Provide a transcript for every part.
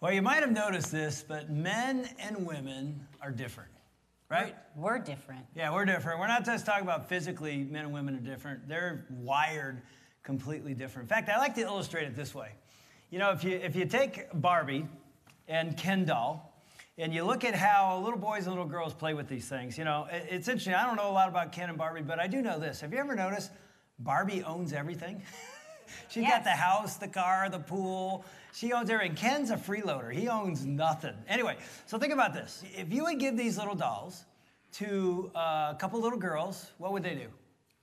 Well, you might have noticed this, but men and women are different, right? We're, we're different. Yeah, we're different. We're not just talking about physically, men and women are different. They're wired completely different. In fact, I like to illustrate it this way. You know, if you, if you take Barbie and Ken doll, and you look at how little boys and little girls play with these things, you know, it- it's interesting. I don't know a lot about Ken and Barbie, but I do know this. Have you ever noticed Barbie owns everything? She's got the house, the car, the pool. She owns everything. Ken's a freeloader. He owns nothing. Anyway, so think about this. If you would give these little dolls to uh, a couple little girls, what would they do?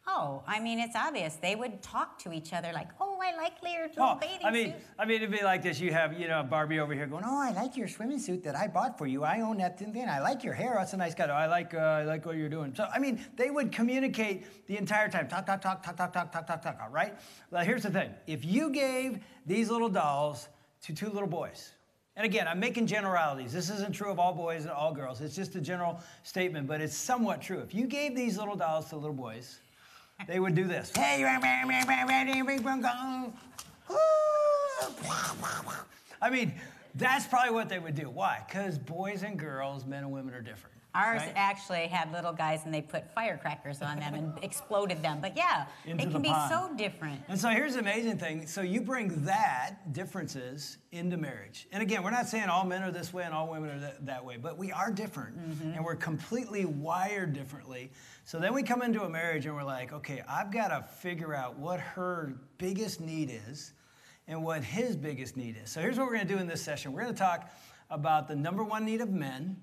Oh, I mean, it's obvious. They would talk to each other like, oh, I like your little Oh, bathing I mean, suit. I mean, it'd be like this. You have, you know, Barbie over here going, "Oh, I like your swimming suit that I bought for you. I own that thing. I like your hair. That's a nice cut. I like, uh, I like what you're doing." So, I mean, they would communicate the entire time. Talk, talk, talk, talk, talk, talk, talk, talk, talk. All right. Well, here's the thing. If you gave these little dolls to two little boys, and again, I'm making generalities. This isn't true of all boys and all girls. It's just a general statement, but it's somewhat true. If you gave these little dolls to little boys, they would do this. I mean, that's probably what they would do. Why? Because boys and girls, men and women are different. Ours right? actually had little guys and they put firecrackers on them and exploded them. But yeah, Into they the can be pond. so different. And so here's the amazing thing. So you bring that differences into marriage. And again, we're not saying all men are this way and all women are that, that way, but we are different mm-hmm. and we're completely wired differently. So then we come into a marriage and we're like, okay, I've got to figure out what her biggest need is and what his biggest need is. So here's what we're going to do in this session. We're going to talk about the number one need of men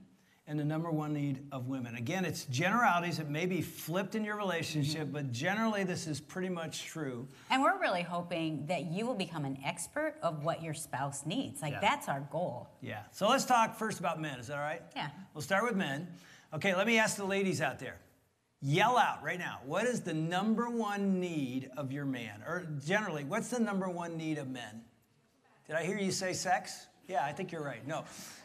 and the number one need of women. Again, it's generalities. It may be flipped in your relationship, mm-hmm. but generally this is pretty much true. And we're really hoping that you will become an expert of what your spouse needs. Like, Yeah. that's our goal. Yeah. So let's talk first about men. Is that all right? Yeah. We'll start with men. Okay, let me ask the ladies out there. Yell out right now. What is the number one need of your man? Or generally, what's the number one need of men? Did I hear you say sex? Yeah, I think you're right. No,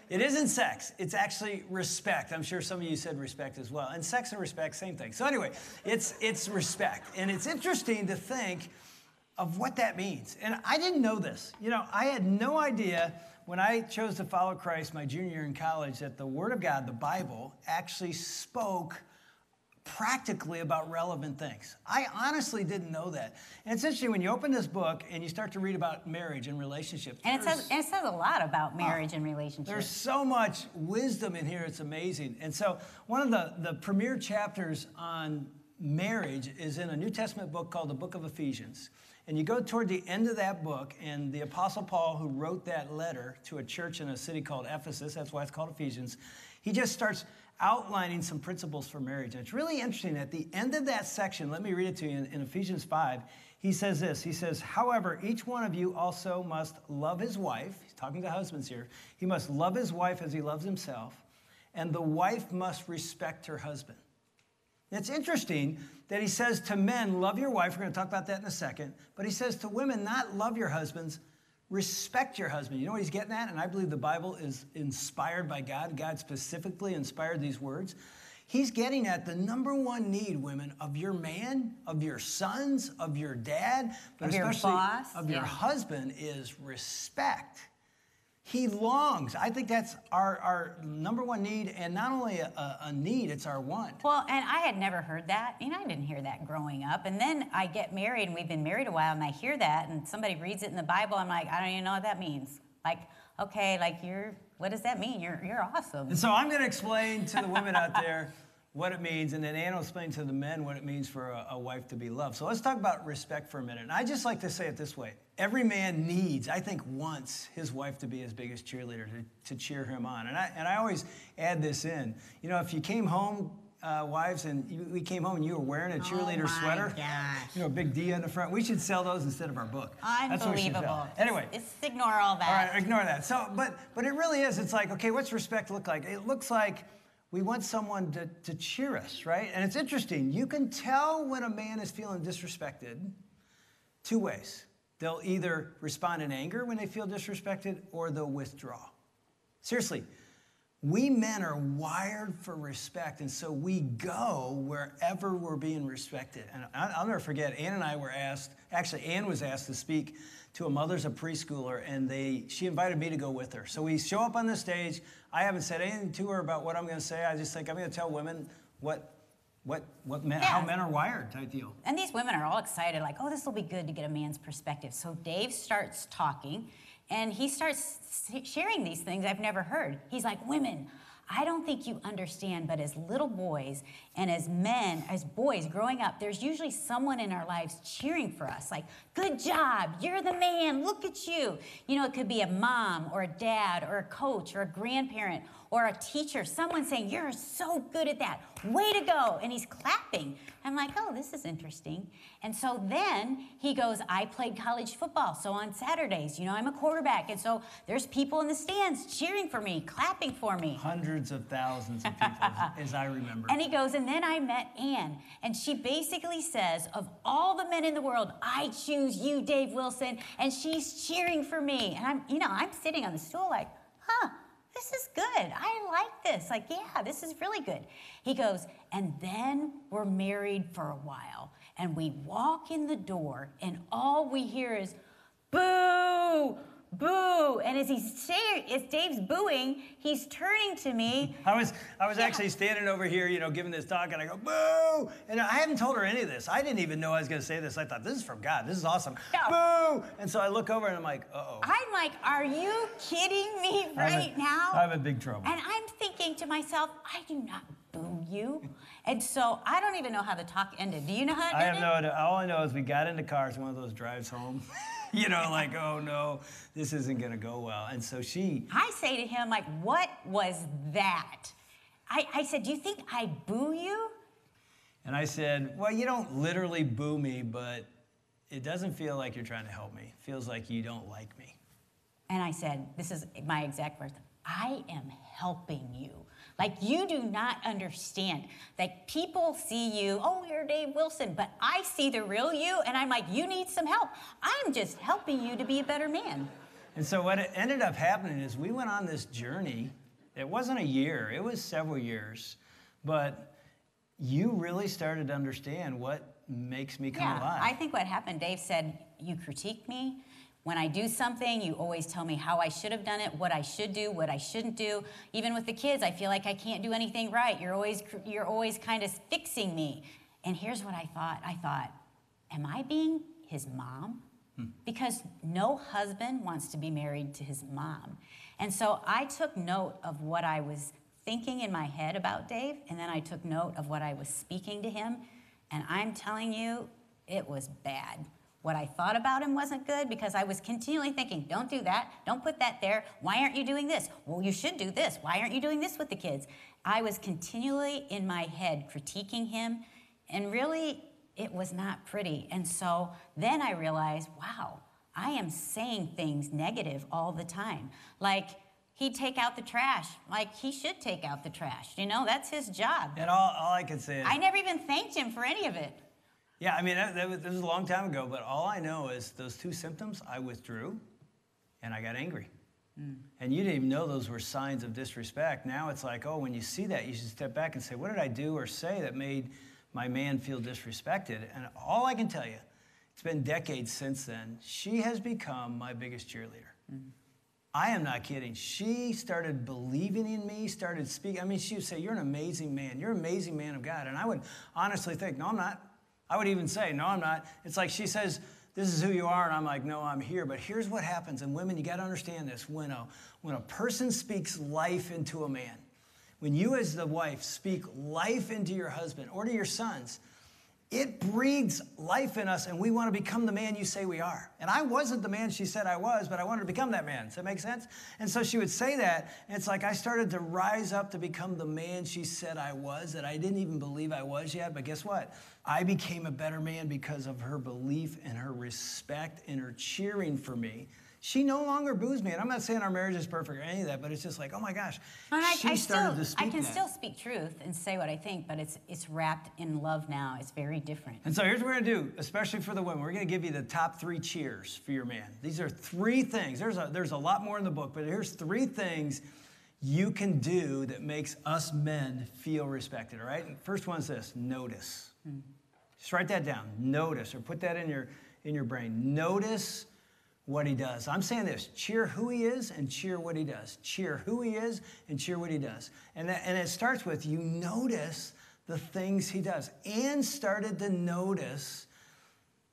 it isn't sex. It's actually respect. I'm sure some of you said respect as well. And sex and respect, same thing. So anyway, it's it's respect. And it's interesting to think of what that means. And I didn't know this. You know, I had no idea when I chose to follow Christ my junior year in college that the Word of God, the Bible, actually spoke practically about relevant things. I honestly didn't know that. And it's interesting when you open this book and you start to read about marriage and relationships. And it says, and it says a lot about oh, marriage and relationships. there's so much wisdom in here, it's amazing. And so, one of the, the premier chapters on marriage is in a New Testament book called the Book of Ephesians. And you go toward the end of that book, and the Apostle Paul, who wrote that letter to a church in a city called Ephesus, that's why it's called Ephesians, he just starts outlining some principles for marriage. And it's really interesting. At the end of that section, let me read it to you in, in Ephesians 5. He says this He says, However, each one of you also must love his wife. He's talking to husbands here. He must love his wife as he loves himself, and the wife must respect her husband. It's interesting that he says to men, love your wife. We're going to talk about that in a second. But he says to women, not love your husbands, respect your husband. You know what he's getting at? And I believe the Bible is inspired by God. God specifically inspired these words. He's getting at the number one need, women, of your man, of your sons, of your dad, but Of your especially boss, of your yeah. husband is respect. He longs. I think that's our, our number one need, and not only a, a- need, it's our want. Well, and I had never heard that. and I didn't hear that growing up. And then I get married, and we've been married a while, and I hear that, and somebody reads it in the Bible. I'm like, I don't even know what that means. Like, okay, like you're, what does that mean? You're, you're awesome. And so I'm going to explain to the women out there what it means, and then Ann will explain to the men what it means for a, a wife to be loved. So let's talk about respect for a minute. And I just like to say it this way every man needs, I think, wants his wife to be his biggest cheerleader, to, to cheer him on. And I, and I always add this in. You know, if you came home, uh, wives, and you, we came home and you were wearing a cheerleader Oh sweater, gosh. you know, a big D on the front, we should sell those instead of our book. That's what we should sell. Unbelievable. Anyway. Just, just ignore all that. All right, ignore that. So, but but it really is. It's like, okay, what's respect look like? It looks like we want someone to, to cheer us, right? And it's interesting. You can tell when a man is feeling disrespected two ways. They'll either respond in anger when they feel disrespected, or they'll withdraw. Seriously, we men are wired for respect, and so we go wherever we're being respected. And I- will never forget, Ann and I were asked, actually, Ann was asked to speak to a mother's a preschooler, and they she invited me to go with her. So we show up on the stage. I haven't said anything to her about what I'm going to say. I just think I'm going to tell women what what what men, Yeah. how men are wired type deal. And these women are all excited, like, oh, this will be good to get a man's perspective. So Dave starts talking and he starts sharing these things I've never heard. He's like, women, I don't think you understand, but as little boys and as men, as boys growing up, there's usually someone in our lives cheering for us, like, good job, you're the man, look at you. You know, it could be a mom or a dad or a coach or a grandparent or a teacher, someone saying, You're so good at that, way to go. And he's clapping. I'm like, Oh, this is interesting. And so then he goes, I played college football. So on Saturdays, you know, I'm a quarterback. And so there's people in the stands cheering for me, clapping for me. Hundreds of thousands of people, as I remember. And he goes, and then I met Ann, and she basically says, of all the men in the world, I choose you, Dave Wilson, and she's cheering for me. And I'm, you know, I'm sitting on the stool like, this is good. I like this. Like, yeah, this is really good. He goes, and then we're married for a while, and we walk in the door, and all we hear is, boo, boo. And as he's say, as Dave's booing, he's turning to me. I was I was Yeah. actually standing over here, you know, giving this talk, and I go boo, and I hadn't told her any of this. I didn't even know I was going to say this. I thought this is from God. This is awesome. Yeah. Boo! And so I look over and I'm like, uh oh. I'm like, are you kidding me right now? I'm in big trouble. And I'm thinking to myself, I do not boo you. And so I don't even know how the talk ended. Do you know how it ended? I have no idea. All I know is we got into cars, one of those drives home. you know, like, oh no, this isn't going to go well. And so she, I say to him, like, what was that? I, I said, do you think I boo you? and I said, well, you don't literally boo me, but it doesn't feel like you're trying to help me. It feels like you don't like me. And I said, this is my exact words. I am helping you. Like you do not understand. Like people see you, oh, you're Dave Wilson, but I see the real you, and I'm like, you need some help. I'm just helping you to be a better man. And so what ended up happening is we went on this journey. It wasn't a year, it was several years. But you really started to understand what makes me come yeah, alive. I think what happened, Dave said, you critique me. When I do something, you always tell me how I should have done it, what I should do, what I shouldn't do. Even with the kids, I feel like I can't do anything right. You're always you're always kind of fixing me. And here's what I thought. I thought, am I being his mom? Hmm. Because no husband wants to be married to his mom. And so I took note of what I was thinking in my head about Dave, and then I took note of what I was speaking to him. And I'm telling you, it was bad. What I thought about him wasn't good because I was continually thinking, don't do that, don't put that there. Why aren't you doing this? Well, you should do this. Why aren't you doing this with the kids? I was continually in my head critiquing him, and really, it was not pretty. And so then I realized, wow, I am saying things negative all the time. Like, he'd take out the trash. Like, he should take out the trash. You know, that's his job. and all, all I could say is, I never even thanked him for any of it. Yeah, I mean, that, that was, this was a long time ago, but all I know is those two symptoms, I withdrew and I got angry. Hmm. And you didn't even know those were signs of disrespect. Now it's like, oh, when you see that, you should step back and say, what did I do or say that made my man feel disrespected? And all I can tell you, it's been decades since then, she has become my biggest cheerleader. Hmm. I am not kidding. She started believing in me, started speaking. I mean, she would say, You're an amazing man. You're an amazing man of God. And I would honestly think, No, I'm not. I would even say, No, I'm not. It's like she says, This is who you are. And I'm like, No, I'm here. But here's what happens. And women, you got to understand this. When a, when a person speaks life into a man, when you as the wife speak life into your husband or to your sons, it breathes life in us and we want to become the man you say we are. And I wasn't the man she said I was, but I wanted to become that man. Does that make sense? And so she would say that, and it's like I started to rise up to become the man she said I was that I didn't even believe I was yet. But guess what? I became a better man because of her belief and her respect and her cheering for me. She no longer boos me. And I'm not saying our marriage is perfect or any of that, but it's just like, oh my gosh, And I, she I started still, to speak I can that. still speak truth and say what I think, but it's it's wrapped in love now. It's very different. And so here's what we're gonna do, especially for the women. We're gonna give you the top three cheers for your man. These are three things. There's a there's a lot more in the book, but here's three things you can do that makes us men feel respected, all right? First one's this notice. Hmm. Just write that down. Notice, or put that in your, in your brain. Notice what he does. I'm saying this cheer who he is and cheer what he does. Cheer who he is and cheer what he does. And, that, and it starts with you notice the things he does. Ann started to notice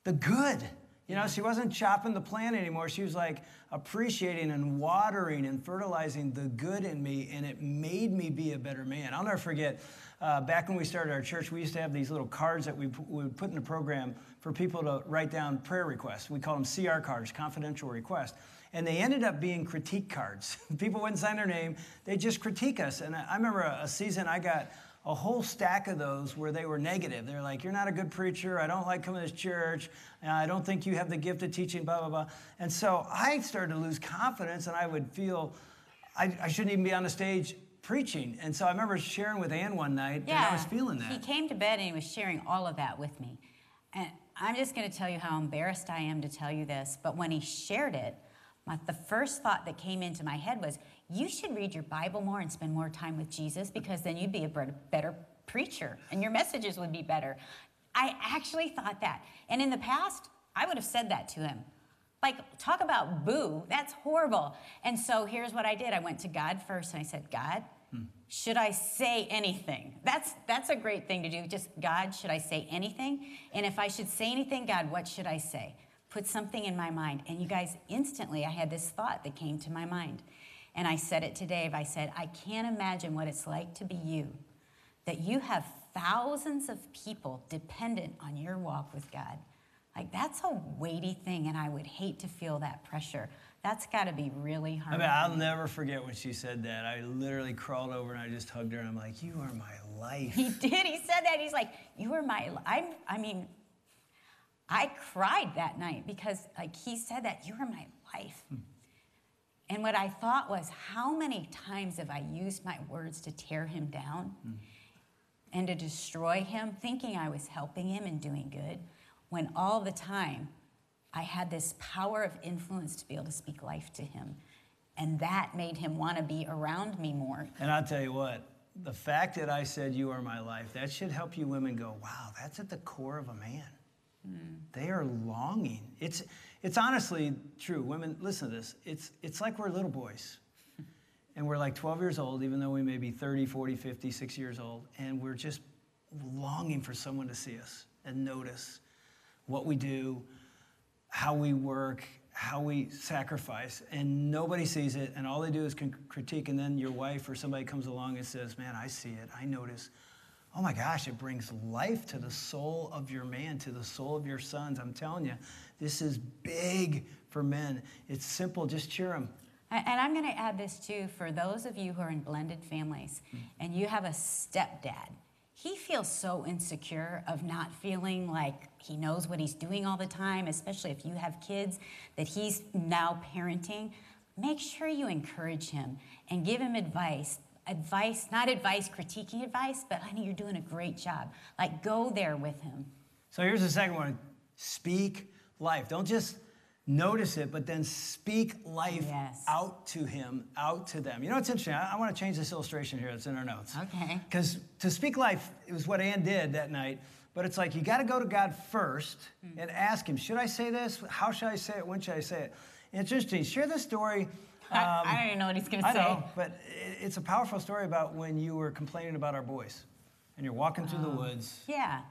the good. You know, she wasn't chopping the plant anymore. She was like appreciating and watering and fertilizing the good in me, and it made me be a better man. I'll never forget uh, back when we started our church, we used to have these little cards that we, we would put in the program for people to write down prayer requests. We call them CR cards, confidential requests. And they ended up being critique cards. people wouldn't sign their name, they just critique us. And I, I remember a, a season I got a whole stack of those where they were negative. They're like, You're not a good preacher. I don't like coming to this church. I don't think you have the gift of teaching, blah, blah, blah. And so I started to lose confidence and I would feel I, I shouldn't even be on the stage preaching. And so I remember sharing with Ann one night, yeah, and I was feeling that. He came to bed and he was sharing all of that with me. And I'm just going to tell you how embarrassed I am to tell you this, but when he shared it, my, the first thought that came into my head was, you should read your Bible more and spend more time with Jesus because then you'd be a better preacher and your messages would be better. I actually thought that. And in the past, I would have said that to him. Like, talk about boo, that's horrible. And so here's what I did I went to God first and I said, God, should I say anything? That's, that's a great thing to do. Just, God, should I say anything? And if I should say anything, God, what should I say? Put something in my mind. And you guys, instantly, I had this thought that came to my mind. And I said it to Dave. I said, I can't imagine what it's like to be you, that you have thousands of people dependent on your walk with God. Like, that's a weighty thing, and I would hate to feel that pressure. That's got to be really hard. I mean, I'll never forget when she said that. I literally crawled over and I just hugged her and I'm like, "You are my life." He did. He said that. He's like, "You are my." I'm. I mean, I cried that night because, like, he said that you are my life. Hmm. And what I thought was, how many times have I used my words to tear him down hmm. and to destroy him, thinking I was helping him and doing good, when all the time I had this power of influence to be able to speak life to him. And that made him want to be around me more. And I'll tell you what, the fact that I said, You are my life, that should help you women go, Wow, that's at the core of a man. Mm. They are longing. It's, it's honestly true. Women, listen to this. It's, it's like we're little boys. and we're like 12 years old, even though we may be 30, 40, 50, 60 years old. And we're just longing for someone to see us and notice what we do, how we work, how we sacrifice, and nobody sees it, and all they do is critique, and then your wife or somebody comes along and says, Man, I see it, I notice. Oh my gosh, it brings life to the soul of your man, to the soul of your sons. I'm telling you, this is big for men. It's simple, just cheer them. And I'm going to add this too for those of you who are in blended families mm-hmm. and you have a stepdad he feels so insecure of not feeling like he knows what he's doing all the time, especially if you have kids that he's now parenting. Make sure you encourage him and give him advice. Advice, not advice, critiquing advice, but honey, you're doing a great job. Like, go there with him. So here's the second one speak life. Don't just notice it, but then speak life yes. out to him, out to them. You know what's interesting? I, I want to change this illustration here that's in our notes. Okay. Because to speak life, it was what Ann did that night. But it's like you got to go to God first mm-hmm. and ask Him, should I say this? How should I say it? When should I say it? And it's interesting. Share this story. Um, I, I, don't even know what he's going to say. I know, but it's a powerful story about when you were complaining about our boys and you're walking through the oh. woods. Yeah.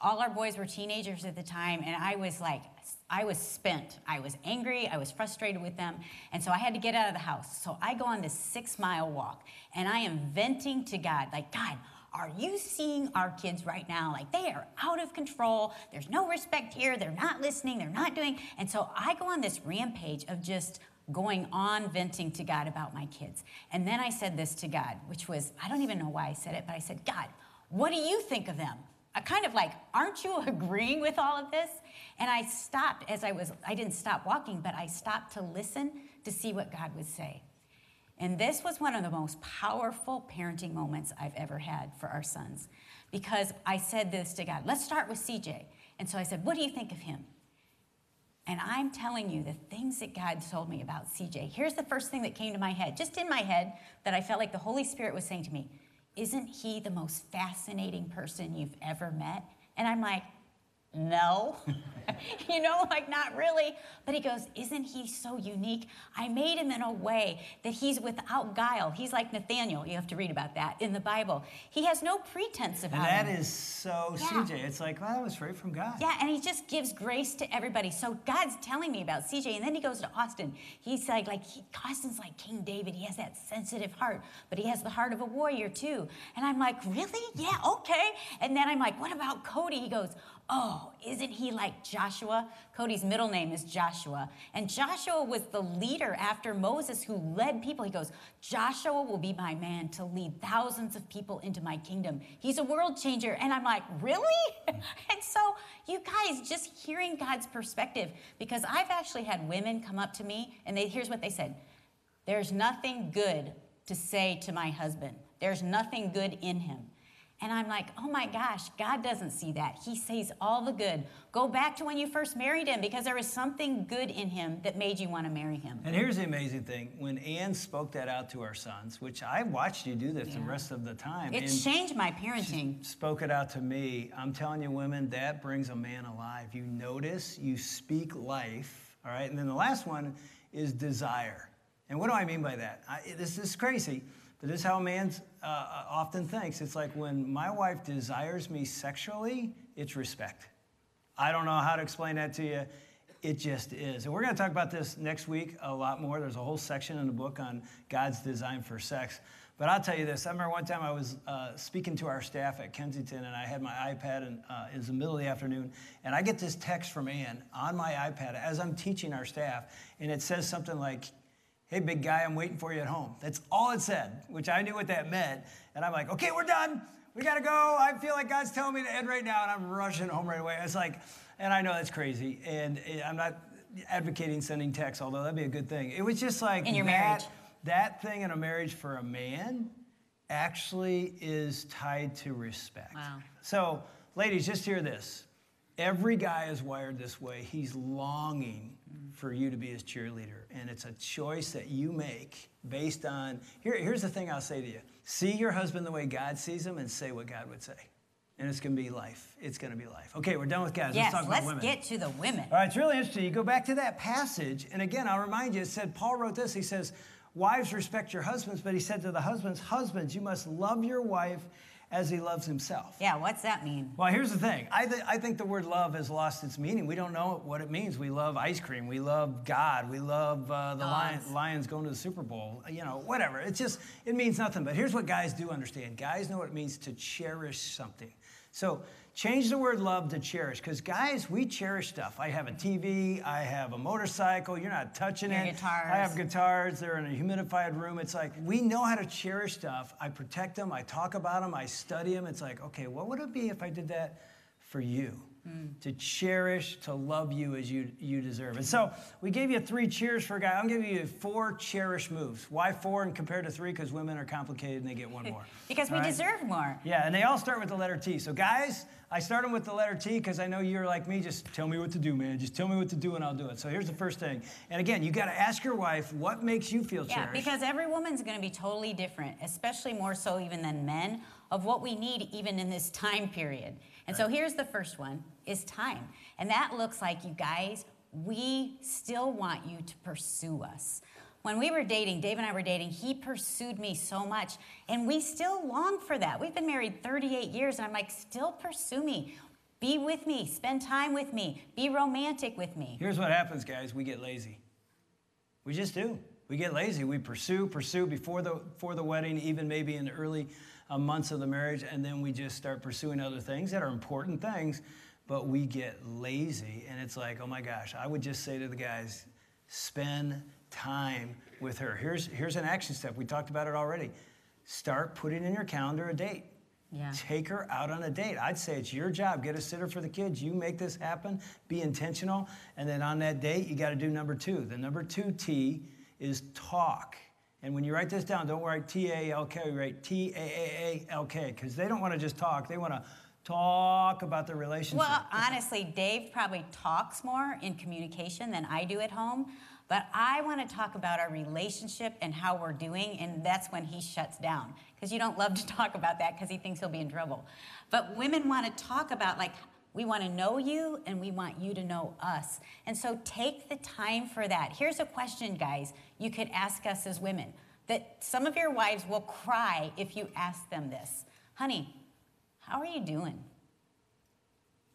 All our boys were teenagers at the time, and I was like I was spent. I was angry. I was frustrated with them. And so I had to get out of the house. So I go on this six mile walk and I am venting to God, like, God, are you seeing our kids right now? Like they are out of control. There's no respect here. They're not listening. They're not doing. And so I go on this rampage of just going on venting to God about my kids. And then I said this to God, which was, I don't even know why I said it, but I said, God, what do you think of them? Kind of like, aren't you agreeing with all of this? And I stopped as I was, I didn't stop walking, but I stopped to listen to see what God would say. And this was one of the most powerful parenting moments I've ever had for our sons because I said this to God. Let's start with CJ. And so I said, What do you think of him? And I'm telling you the things that God told me about CJ. Here's the first thing that came to my head, just in my head, that I felt like the Holy Spirit was saying to me Isn't he the most fascinating person you've ever met? And I'm like, no. you know, like not really. But he goes, Isn't he so unique? I made him in a way that he's without guile. He's like Nathaniel. You have to read about that in the Bible. He has no pretense about and that him. is so Yeah. CJ. It's like, well, that was right from God. Yeah, and he just gives grace to everybody. So God's telling me about CJ, and then he goes to Austin. He's like, like he, Austin's like King David. He has that sensitive heart, but he has the heart of a warrior too. And I'm like, really? Yeah, okay. And then I'm like, what about Cody? He goes, oh, isn't he like Joshua? Cody's middle name is Joshua, and Joshua was the leader after Moses who led people. He goes, Joshua will be my man to lead thousands of people into my kingdom. He's a world changer. And I'm like, really? and so, you guys, just hearing God's perspective, because I've actually had women come up to me and they, here's what they said There's nothing good to say to my husband, there's nothing good in him. And I'm like, oh my gosh, God doesn't see that. He sees all the good. Go back to when you first married him because there was something good in him that made you want to marry him. And here's the amazing thing: when Ann spoke that out to our sons, which I watched you do this the rest of the time, It changed my parenting. spoke it out to me. I'm telling you, women, that brings a man alive. You notice, you speak life, all right. And then the last one is desire. And what do I mean by that? I, this is crazy, this is how a man uh, often thinks. It's like when my wife desires me sexually, it's respect. I don't know how to explain that to you. It just is. And we're going to talk about this next week a lot more. There's a whole section in the book on God's design for sex. But I'll tell you this. I remember one time I was uh, speaking to our staff at Kensington, and I had my iPad, and uh, it was the middle of the afternoon, and I get this text from Ann on my iPad as I'm teaching our staff, and it says something like, Hey, big guy, I'm waiting for you at home. That's all it said, which I knew what that meant. And I'm like, okay, we're done. We gotta go. I feel like God's telling me to end right now, and I'm rushing home right away. It's like, and I know that's crazy, and I'm not advocating sending texts, although that'd be a good thing. It was just like In your that, marriage. that thing in a marriage for a man actually is tied to respect. Wow. So, ladies, just hear this. Every guy is wired this way. He's longing for you to be his cheerleader. And it's a choice that you make based on. Here, here's the thing I'll say to you see your husband the way God sees him and say what God would say. And it's going to be life. It's going to be life. Okay, we're done with guys. Yes, let's talk let's about women. get to the women. All right, it's really interesting. You go back to that passage, and again, I'll remind you, it said, Paul wrote this. He says, Wives, respect your husbands, but he said to the husbands, Husbands, you must love your wife as he loves himself. Yeah, what's that mean? Well, here's the thing. I, th- I think the word love has lost its meaning. We don't know what it means. We love ice cream. We love God. We love uh, the lion, Lions going to the Super Bowl. You know, whatever. It's just, it means nothing. But here's what guys do understand guys know what it means to cherish something. So change the word love to cherish because guys, we cherish stuff. I have a TV, I have a motorcycle, you're not touching Your it. guitars. I have guitars, they're in a humidified room. It's like we know how to cherish stuff. I protect them, I talk about them, I study them. It's like, okay, what would it be if I did that for you? Mm. To cherish, to love you as you, you deserve. And so we gave you three cheers for a guy. I'm giving you four cherish moves. Why four and compared to three? Because women are complicated and they get one more. Because we right? deserve more. Yeah, and they all start with the letter T. So, guys, I start them with the letter T because I know you're like me. Just tell me what to do, man. Just tell me what to do and I'll do it. So, here's the first thing. And again, you got to ask your wife what makes you feel Yeah, cherished. because every woman's going to be totally different, especially more so even than men, of what we need even in this time period. And so here's the first one is time. And that looks like you guys, we still want you to pursue us. When we were dating, Dave and I were dating, he pursued me so much, and we still long for that. We've been married 38 years, and I'm like, still pursue me. Be with me, spend time with me, be romantic with me. Here's what happens, guys. We get lazy. We just do. We get lazy. We pursue, pursue before the, before the wedding, even maybe in the early uh, months of the marriage, and then we just start pursuing other things that are important things, but we get lazy. And it's like, oh my gosh, I would just say to the guys, spend time with her. Here's, here's an action step. We talked about it already. Start putting in your calendar a date. Yeah. Take her out on a date. I'd say it's your job. Get a sitter for the kids. You make this happen. Be intentional. And then on that date, you got to do number two. The number two T is talk. And when you write this down, don't write T A L K, write T A A A L K, because they don't want to just talk. They want to talk about the relationship. Well, honestly, Dave probably talks more in communication than I do at home. But I want to talk about our relationship and how we're doing, and that's when he shuts down. Because you don't love to talk about that because he thinks he'll be in trouble. But women want to talk about, like, we want to know you and we want you to know us. And so take the time for that. Here's a question, guys, you could ask us as women that some of your wives will cry if you ask them this Honey, how are you doing?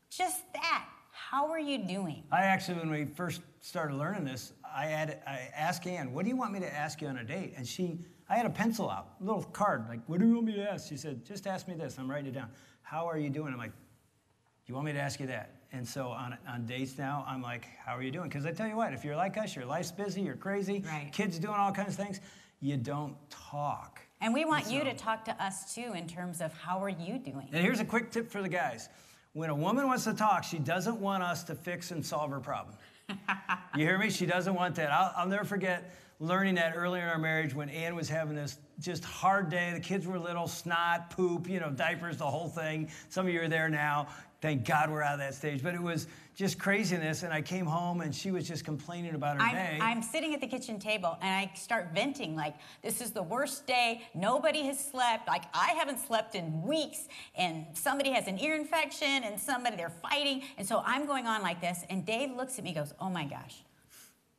Just that. How are you doing? I actually, when we first started learning this, I, had, I asked Ann, what do you want me to ask you on a date? And she, I had a pencil out, a little card, like, what do you want me to ask? She said, just ask me this. I'm writing it down. How are you doing? I'm like, do you want me to ask you that? And so on, on dates now, I'm like, how are you doing? Because I tell you what, if you're like us, your life's busy, you're crazy, right. kids doing all kinds of things, you don't talk. And we want so, you to talk to us too in terms of how are you doing? And here's a quick tip for the guys. When a woman wants to talk, she doesn't want us to fix and solve her problem. you hear me? She doesn't want that. I'll, I'll never forget learning that earlier in our marriage when Ann was having this just hard day. The kids were little, snot, poop, you know, diapers, the whole thing. Some of you are there now. Thank God we're out of that stage. But it was just craziness. And I came home and she was just complaining about her I'm, day. I'm sitting at the kitchen table and I start venting like, this is the worst day. Nobody has slept. Like, I haven't slept in weeks. And somebody has an ear infection and somebody, they're fighting. And so I'm going on like this. And Dave looks at me goes, oh my gosh,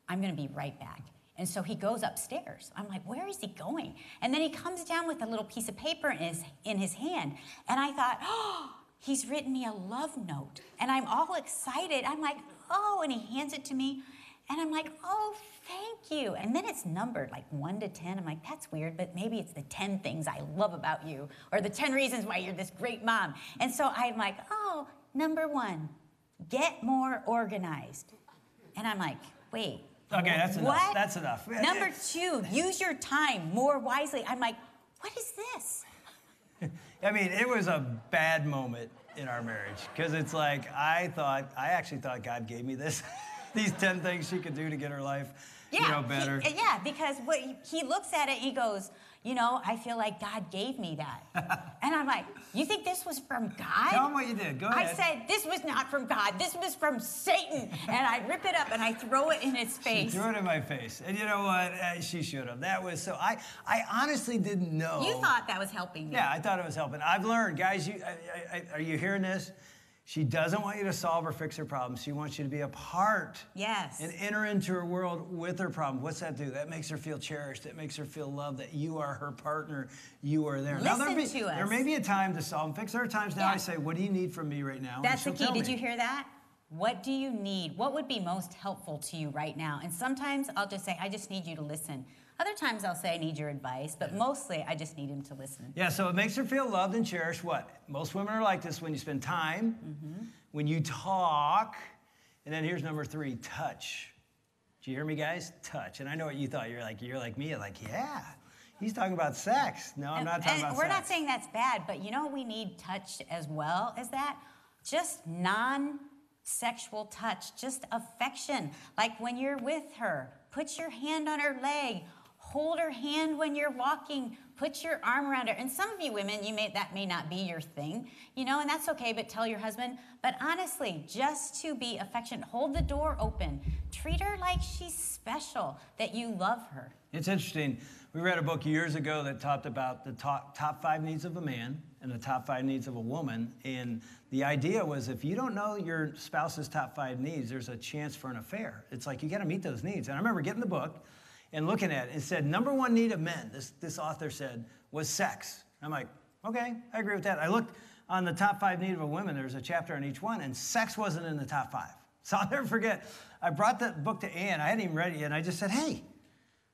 I'm going to be right back. And so he goes upstairs. I'm like, where is he going? And then he comes down with a little piece of paper in his, in his hand. And I thought, oh, he's written me a love note. And I'm all excited. I'm like, oh, and he hands it to me. And I'm like, oh, thank you. And then it's numbered like one to 10. I'm like, that's weird, but maybe it's the 10 things I love about you or the 10 reasons why you're this great mom. And so I'm like, oh, number one, get more organized. And I'm like, wait. Okay, that's what? enough. That's enough. Number two, use your time more wisely. I'm like, what is this? I mean, it was a bad moment in our marriage because it's like I thought, I actually thought God gave me this, these 10 things she could do to get her life, yeah, you know, better. He, yeah, because what he looks at it, he goes, you know, I feel like God gave me that. and I'm like, you think this was from God? Tell him what you did. Go ahead. I said, this was not from God. This was from Satan. and I rip it up and I throw it in his face. She threw it in my face. And you know what? Uh, she should have. That was so, I, I honestly didn't know. You thought that was helping me. Yeah, I thought it was helping. I've learned, guys, you, I, I, are you hearing this? She doesn't want you to solve or fix her problems. She wants you to be a part. Yes. And enter into her world with her problem. What's that do? That makes her feel cherished. That makes her feel loved that you are her partner. You are there. Listen now, there, be, to us. there may be a time to solve and fix. There are times now yeah. I say, What do you need from me right now? That's the key. Did you hear that? What do you need? What would be most helpful to you right now? And sometimes I'll just say, I just need you to listen. Other times I'll say I need your advice, but mostly I just need him to listen. Yeah, so it makes her feel loved and cherished. What? Most women are like this when you spend time, mm-hmm. when you talk, and then here's number three touch. Do you hear me, guys? Touch. And I know what you thought. You're like, you're like me. like, yeah. He's talking about sex. No, I'm not talking and about we're sex. not saying that's bad, but you know we need touch as well as that? Just non sexual touch, just affection. Like when you're with her, put your hand on her leg, hold her hand when you're walking. Put your arm around her. And some of you women you may that may not be your thing you know and that's okay but tell your husband. But honestly just to be affectionate hold the door open. Treat her like she's special that you love her. It's interesting. We read a book years ago that talked about the top, top five needs of a man and the top five needs of a woman. And the idea was if you don't know your spouse's top five needs there's a chance for an affair. It's like you got to meet those needs. And i remember getting the book and looking at it and said, number one need of men, this, this author said, was sex. I'm like, okay, I agree with that. I looked on the top five need of a woman, there's a chapter on each one, and sex wasn't in the top five. So I'll never forget, I brought that book to Ann, I hadn't even read it yet, and I just said, hey,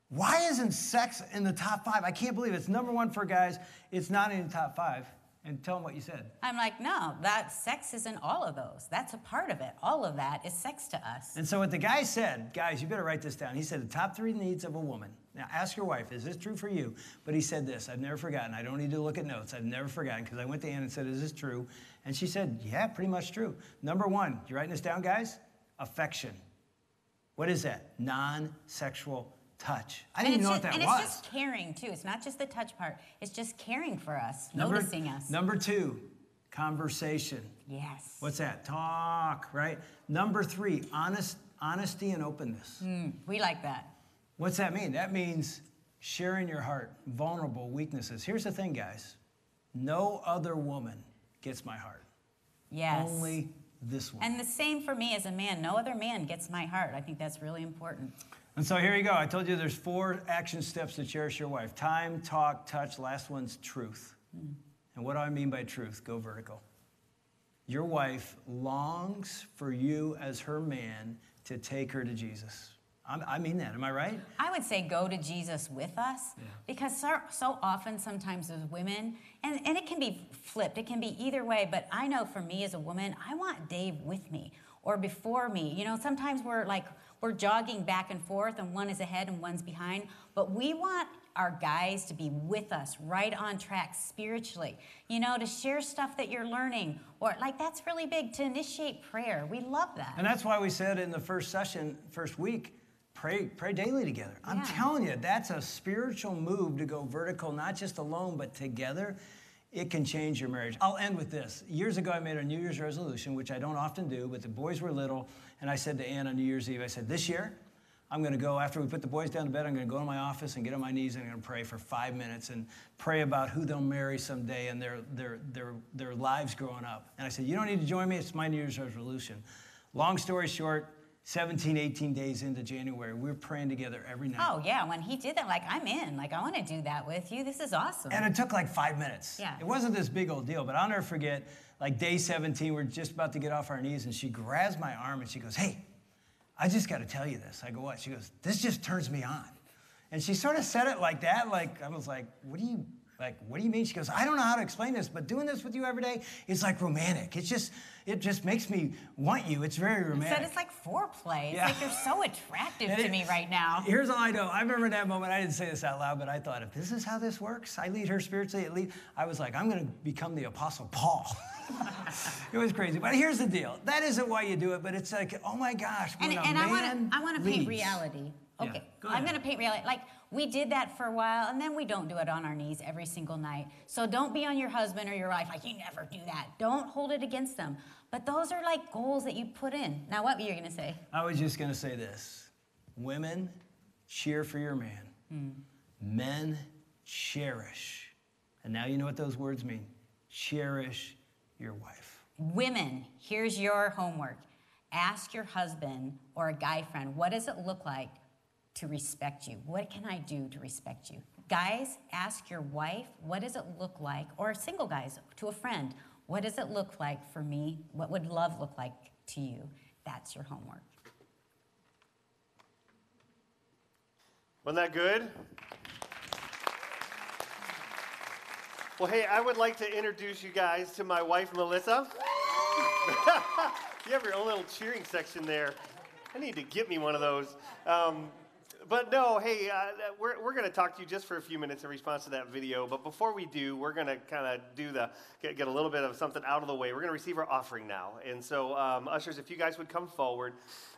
why isn't sex in the top five? I can't believe it. it's number one for guys, it's not in the top five and tell them what you said. I'm like, no, that sex isn't all of those. That's a part of it. All of that is sex to us. And so what the guy said, guys, you better write this down. He said the top three needs of a woman. Now ask your wife, is this true for you? But he said this, I've never forgotten. I don't need to look at notes. I've never forgotten because I went to Ann and said, is this true? And she said, yeah, pretty much true. Number one, you writing this down, guys? Affection. What is that? Non-sexual touch. I didn't even know just, what that and was. And it's just caring too. It's not just the touch part. It's just caring for us, number, noticing us. Number two, Conversation. Yes. What's that? Talk, right? Number three, honest, honesty and openness. Mm, we like that. What's that mean? That means sharing your heart, vulnerable weaknesses. Here's the thing, guys no other woman gets my heart. Yes. Only this one. And the same for me as a man. No other man gets my heart. I think that's really important. And so here you go. I told you there's four action steps to cherish your wife time, talk, touch. Last one's truth. Mm. And what do I mean by truth? Go vertical. Your wife longs for you as her man to take her to Jesus. i mean that. Am I right? I would say go to Jesus with us yeah. because so, so, often, sometimes as women, and, and it can be flipped, it can be either way, but I know for me as a woman, I want Dave with me or before me. You know, sometimes we're like, we're jogging back and forth and one is ahead and one's behind, but we want our guys to be with us right on track spiritually you know to share stuff that you're learning or like that's really big to initiate prayer. We love that. And that's why we said in the first session first week pray pray daily together. I'm yeah. telling you that's a spiritual move to go vertical not just alone but together it can change your marriage. I'll end with this. Years ago, I made a New Year's resolution, which I don't often do, but the boys were little, and I said to Ann on New Year's Eve, I said, This year, I'm to go, after we put the boys down to bed, I'm to go to my office and get on my knees and I'm to pray for five minutes and pray about who they'll marry someday and their, their, their, their lives growing up. And I said, You don't need to join me, it's my New Year's resolution. Long story short, 17, 18 days into January, we are praying together every night. Oh, yeah. When he did that, like, I'm in. Like, I want to do that with you. This is awesome. And it took like five minutes. Yeah. It wasn't this big old deal, but I'll never forget, like, day 17, we're just about to get off our knees, and she grabs my arm and she goes, Hey, I just got to tell you this. I go, What? She goes, This just turns me on. And she sort of said it like that. Like, I was like, What do you, like, what do you mean? She goes, I don't know how to explain this, but doing this with you every day is like romantic. It's just, it just makes me want you. It's very romantic. Said it's like foreplay. It's yeah. like you're so attractive to me right now. Here's all I know. I remember that moment. I didn't say this out loud, but I thought, if this is how this works, I lead her spiritually. At least I was like, I'm going to become the Apostle Paul. it was crazy. But here's the deal. That isn't why you do it, but it's like, oh my gosh, and, and I want to I want to paint reality. Okay, yeah, go I'm going to paint reality. Like we did that for a while, and then we don't do it on our knees every single night. So don't be on your husband or your wife like you never do that. Don't hold it against them. But those are like goals that you put in. Now, what were you going to say? I was just going to say this: women, cheer for your man. Mm. Men, cherish. And now you know what those words mean. Cherish your wife. Women, here's your homework. Ask your husband or a guy friend, what does it look like to respect you? What can I do to respect you? Guys, ask your wife, what does it look like, or single guys, to a friend, what does it look like for me? What would love look like to you? That's your homework. Wasn't that good? Well, hey, I would like to introduce you guys to my wife, Melissa. you have your own little cheering section there. I need to get me one of those. Um, but no, hey, uh, we're, we're going to talk to you just for a few minutes in response to that video. But before we do, we're going to kind of do the get, get, a little bit of something out of the way. We're going to receive our offering now. And so, um, ushers, if you guys would come forward.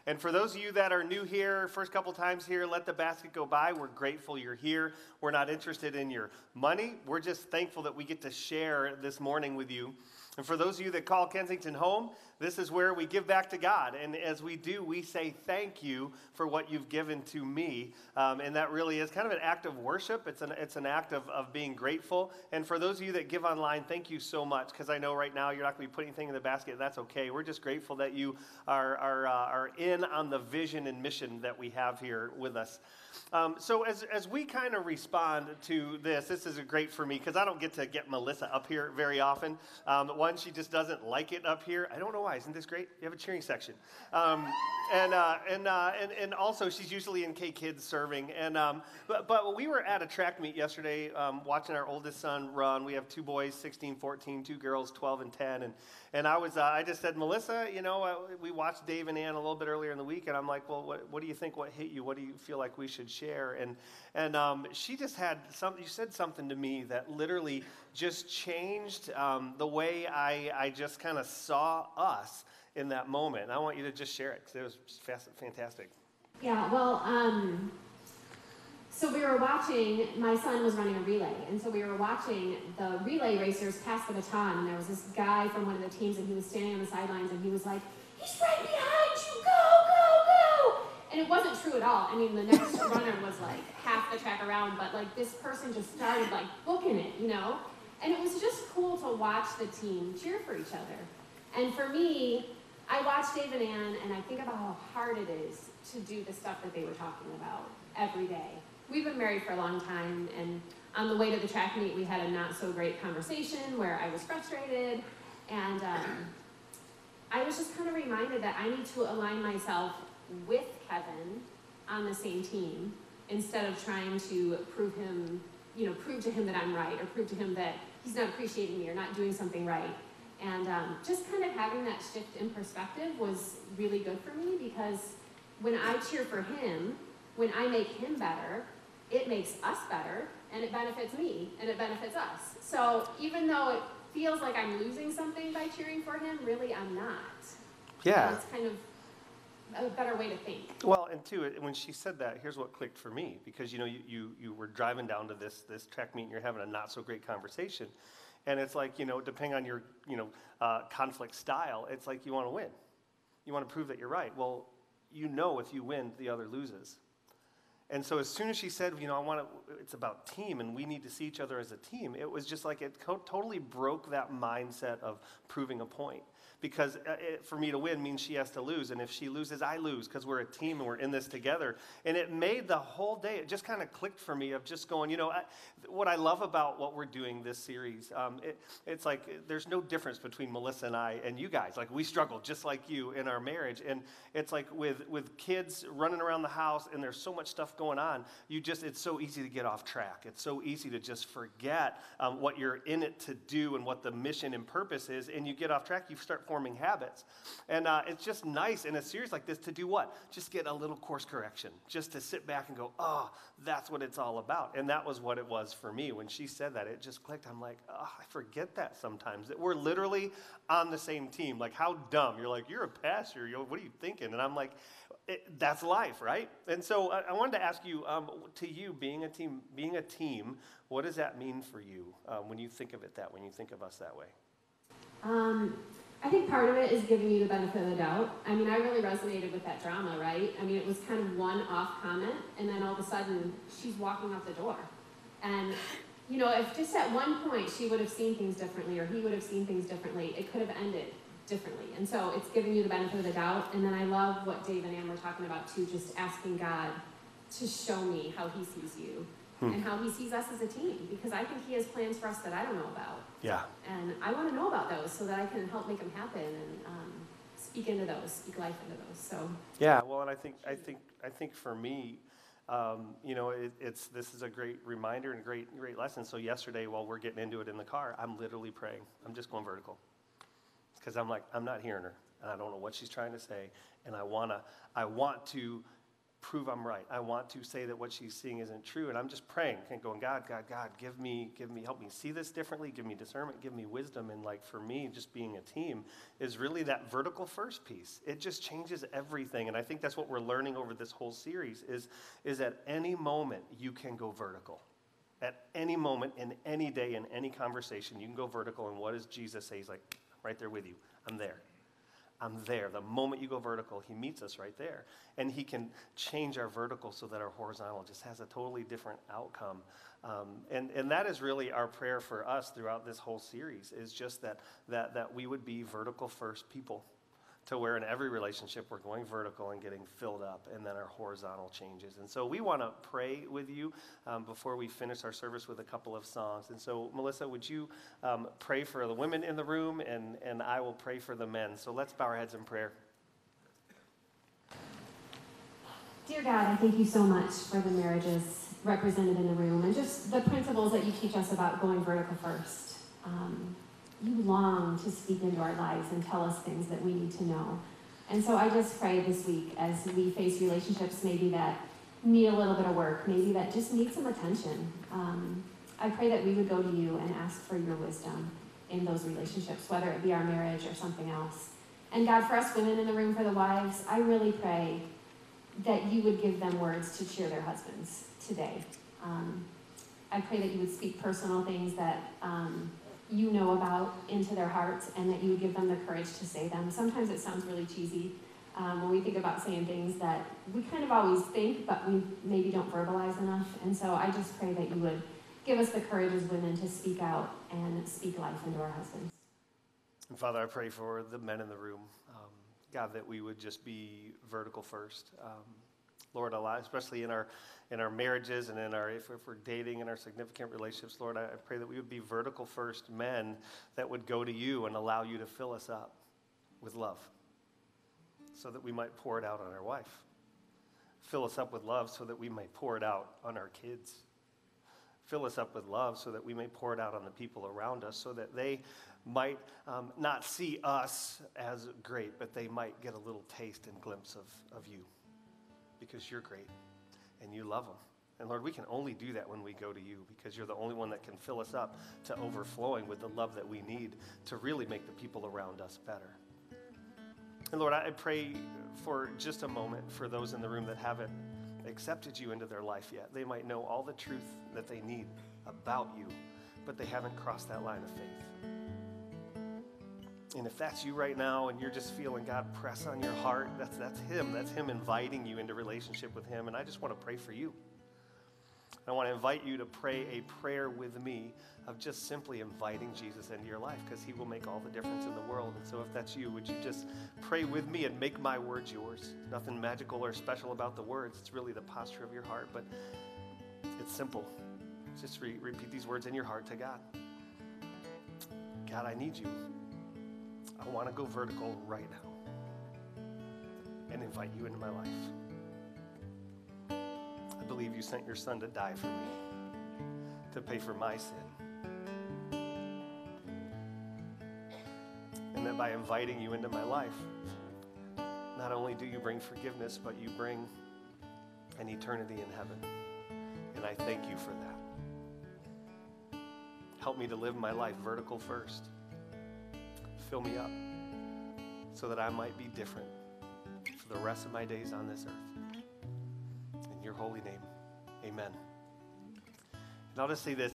And for those of you that are new here, first couple times here, let the basket go by. We're grateful you're here. We're not interested in your money. We're just thankful that we get to share this morning with you. And for those of you that call Kensington home, this is where we give back to God. And as we do, we say thank you for what you've given to me. Um, and that really is kind of an act of worship. It's an, it's an act of, of being grateful. And for those of you that give online, thank you so much. Because I know right now you're not going to be putting anything in the basket. That's okay. We're just grateful that you are, are, uh, are in on the vision and mission that we have here with us. Um, so as, as we kind of respond to this, this is great for me because I don't get to get Melissa up here very often. Um, one, she just doesn't like it up here. I don't know why. Isn't this great? You have a cheering section. Um, and, uh, and, uh, and, and also, she's usually in K Kids serving. And, um, but, but we were at a track meet yesterday um, watching our oldest son run. We have two boys, 16, 14, two girls, 12 and 10. And, and I was, uh, I just said, Melissa, you know, uh, we watched Dave and Ann a little bit earlier in the week, and I'm like, well, what, what do you think? What hit you? What do you feel like we should share? And, and um, she just had something, you said something to me that literally just changed um, the way I, I just kind of saw us in that moment. And I want you to just share it because it was fantastic. Yeah, well, um, so we were watching, my son was running a relay, and so we were watching the relay racers pass the baton, and there was this guy from one of the teams, and he was standing on the sidelines, and he was like, he's right behind you, go, go, go! And it wasn't true at all. I mean, the next runner was like half the track around, but like this person just started like booking it, you know? And it was just cool to watch the team cheer for each other. And for me, I watch Dave and Ann, and I think about how hard it is to do the stuff that they were talking about every day we've been married for a long time, and on the way to the track meet, we had a not so great conversation where I was frustrated, and um, I was just kind of reminded that I need to align myself with Kevin on the same team instead of trying to prove him, you know, prove to him that I'm right or prove to him that he's not appreciating me or not doing something right. And um, just kind of having that shift in perspective was really good for me because when I cheer for him, when I make him better, it makes us better and it benefits me and it benefits us. So even though it feels like I'm losing something by cheering for him, really I'm not. Yeah. It's kind of a better way to think. Well, and two, when she said that, here's what clicked for me because you know you, you, you were driving down to this this track meet and you're having a not so great conversation, and it's like you know depending on your you know uh, conflict style, it's like you want to win, you want to prove that you're right. Well, you know if you win, the other loses. And so as soon as she said, you know, I want to, it's about team and we need to see each other as a team, it was just like it co- totally broke that mindset of proving a point because uh, it, for me to win means she has to lose. And if she loses, I lose because we're a team and we're in this together. And it made the whole day, it just kind of clicked for me of just going, you know, I, what I love about what we're doing this series, um, it, it's like there's no difference between Melissa and I and you guys. Like we struggle just like you in our marriage. And it's like with, with kids running around the house and there's so much stuff going on, you just, it's so easy to get off track. It's so easy to just forget um, what you're in it to do and what the mission and purpose is. And you get off track, you start forming habits. And uh, it's just nice in a series like this to do what? Just get a little course correction, just to sit back and go, oh, that's what it's all about. And that was what it was for me. When she said that, it just clicked. I'm like, oh, I forget that sometimes, that we're literally on the same team. Like, how dumb. You're like, you're a pastor. Yo, what are you thinking? And I'm like, it, that's life, right? And so I, I wanted to ask you, um, to you, being a team, being a team, what does that mean for you um, when you think of it that, when you think of us that way? Um, I think part of it is giving you the benefit of the doubt. I mean, I really resonated with that drama, right? I mean, it was kind of one off comment, and then all of a sudden, she's walking out the door. And, you know, if just at one point she would have seen things differently or he would have seen things differently, it could have ended differently. And so it's giving you the benefit of the doubt. And then I love what Dave and Ann were talking about too, just asking God to show me how he sees you hmm. and how he sees us as a team because I think he has plans for us that I don't know about. Yeah. And I want to know about those so that I can help make them happen and um, speak into those, speak life into those. So. Yeah. Well, and I think I think I think for me. Um, you know, it, it's this is a great reminder and great great lesson. So yesterday, while we're getting into it in the car, I'm literally praying. I'm just going vertical because I'm like I'm not hearing her, and I don't know what she's trying to say, and I wanna I want to prove I'm right. I want to say that what she's seeing isn't true. And I'm just praying and going, God, God, God, give me, give me, help me see this differently, give me discernment, give me wisdom. And like for me, just being a team is really that vertical first piece. It just changes everything. And I think that's what we're learning over this whole series is, is at any moment you can go vertical. At any moment, in any day, in any conversation, you can go vertical. And what does Jesus say? He's like, right there with you. I'm there. I'm there. The moment you go vertical, he meets us right there. And he can change our vertical so that our horizontal just has a totally different outcome. Um, and, and that is really our prayer for us throughout this whole series is just that, that, that we would be vertical first people to where in every relationship we're going vertical and getting filled up, and then our horizontal changes. And so we want to pray with you um, before we finish our service with a couple of songs. And so, Melissa, would you um, pray for the women in the room, and, and I will pray for the men. So let's bow our heads in prayer. Dear God, I thank you so much for the marriages represented in the room and just the principles that you teach us about going vertical first. Um, you long to speak into our lives and tell us things that we need to know. And so I just pray this week as we face relationships maybe that need a little bit of work, maybe that just need some attention. Um, I pray that we would go to you and ask for your wisdom in those relationships, whether it be our marriage or something else. And God, for us women in the room, for the wives, I really pray that you would give them words to cheer their husbands, today. Um, I pray that you would speak personal things that um, you know about into their hearts and that you would give them the courage to say them. Sometimes it sounds really cheesy um, when we think about saying things that we kind of always think, but we maybe don't verbalize enough. And so I just pray that you would give us the courage as women to speak out and speak life into our husbands. And Father, I pray for the men in the room, um, God, that we would just be vertical first. Um, Lord, allow, especially in our in our marriages and in our if, if we're dating in our significant relationships, Lord, I, I pray that we would be vertical first men that would go to you and allow you to fill us up with love, so that we might pour it out on our wife. Fill us up with love so that we might pour it out on our kids. Fill us up with love so that we may pour it out on the people around us, so that they might um, not see us as great, but they might get a little taste and glimpse of, of you because you're great and you love them. And Lord, we can only do that when we go to you because you're the only one that can fill us up to overflowing with the love that we need to really make the people around us better. And Lord, I pray for just a moment for those in the room that haven't accepted you into their life yet. They might know all the truth that they need about you, but they haven't crossed that line of faith. And if that's you right now and you're just feeling God press on your heart, that's, that's Him. That's Him inviting you into relationship with Him. And I just want to pray for you. I want to invite you to pray a prayer with me of just simply inviting Jesus into your life because he will make all the difference in the world. And so, if that's you, would you just pray with me and make my words yours? Nothing magical or special about the words, it's really the posture of your heart, but it's simple. Just re- repeat these words in your heart to God God, I need you. I want to go vertical right now and invite you into my life. I believe you sent your son to die for me, to pay for my sin. And that by inviting you into my life, not only do you bring forgiveness, but you bring an eternity in heaven. And I thank you for that. Help me to live my life vertical first. Fill me up so that I might be different for the rest of my days on this earth. In your holy name, amen. And I'll just say this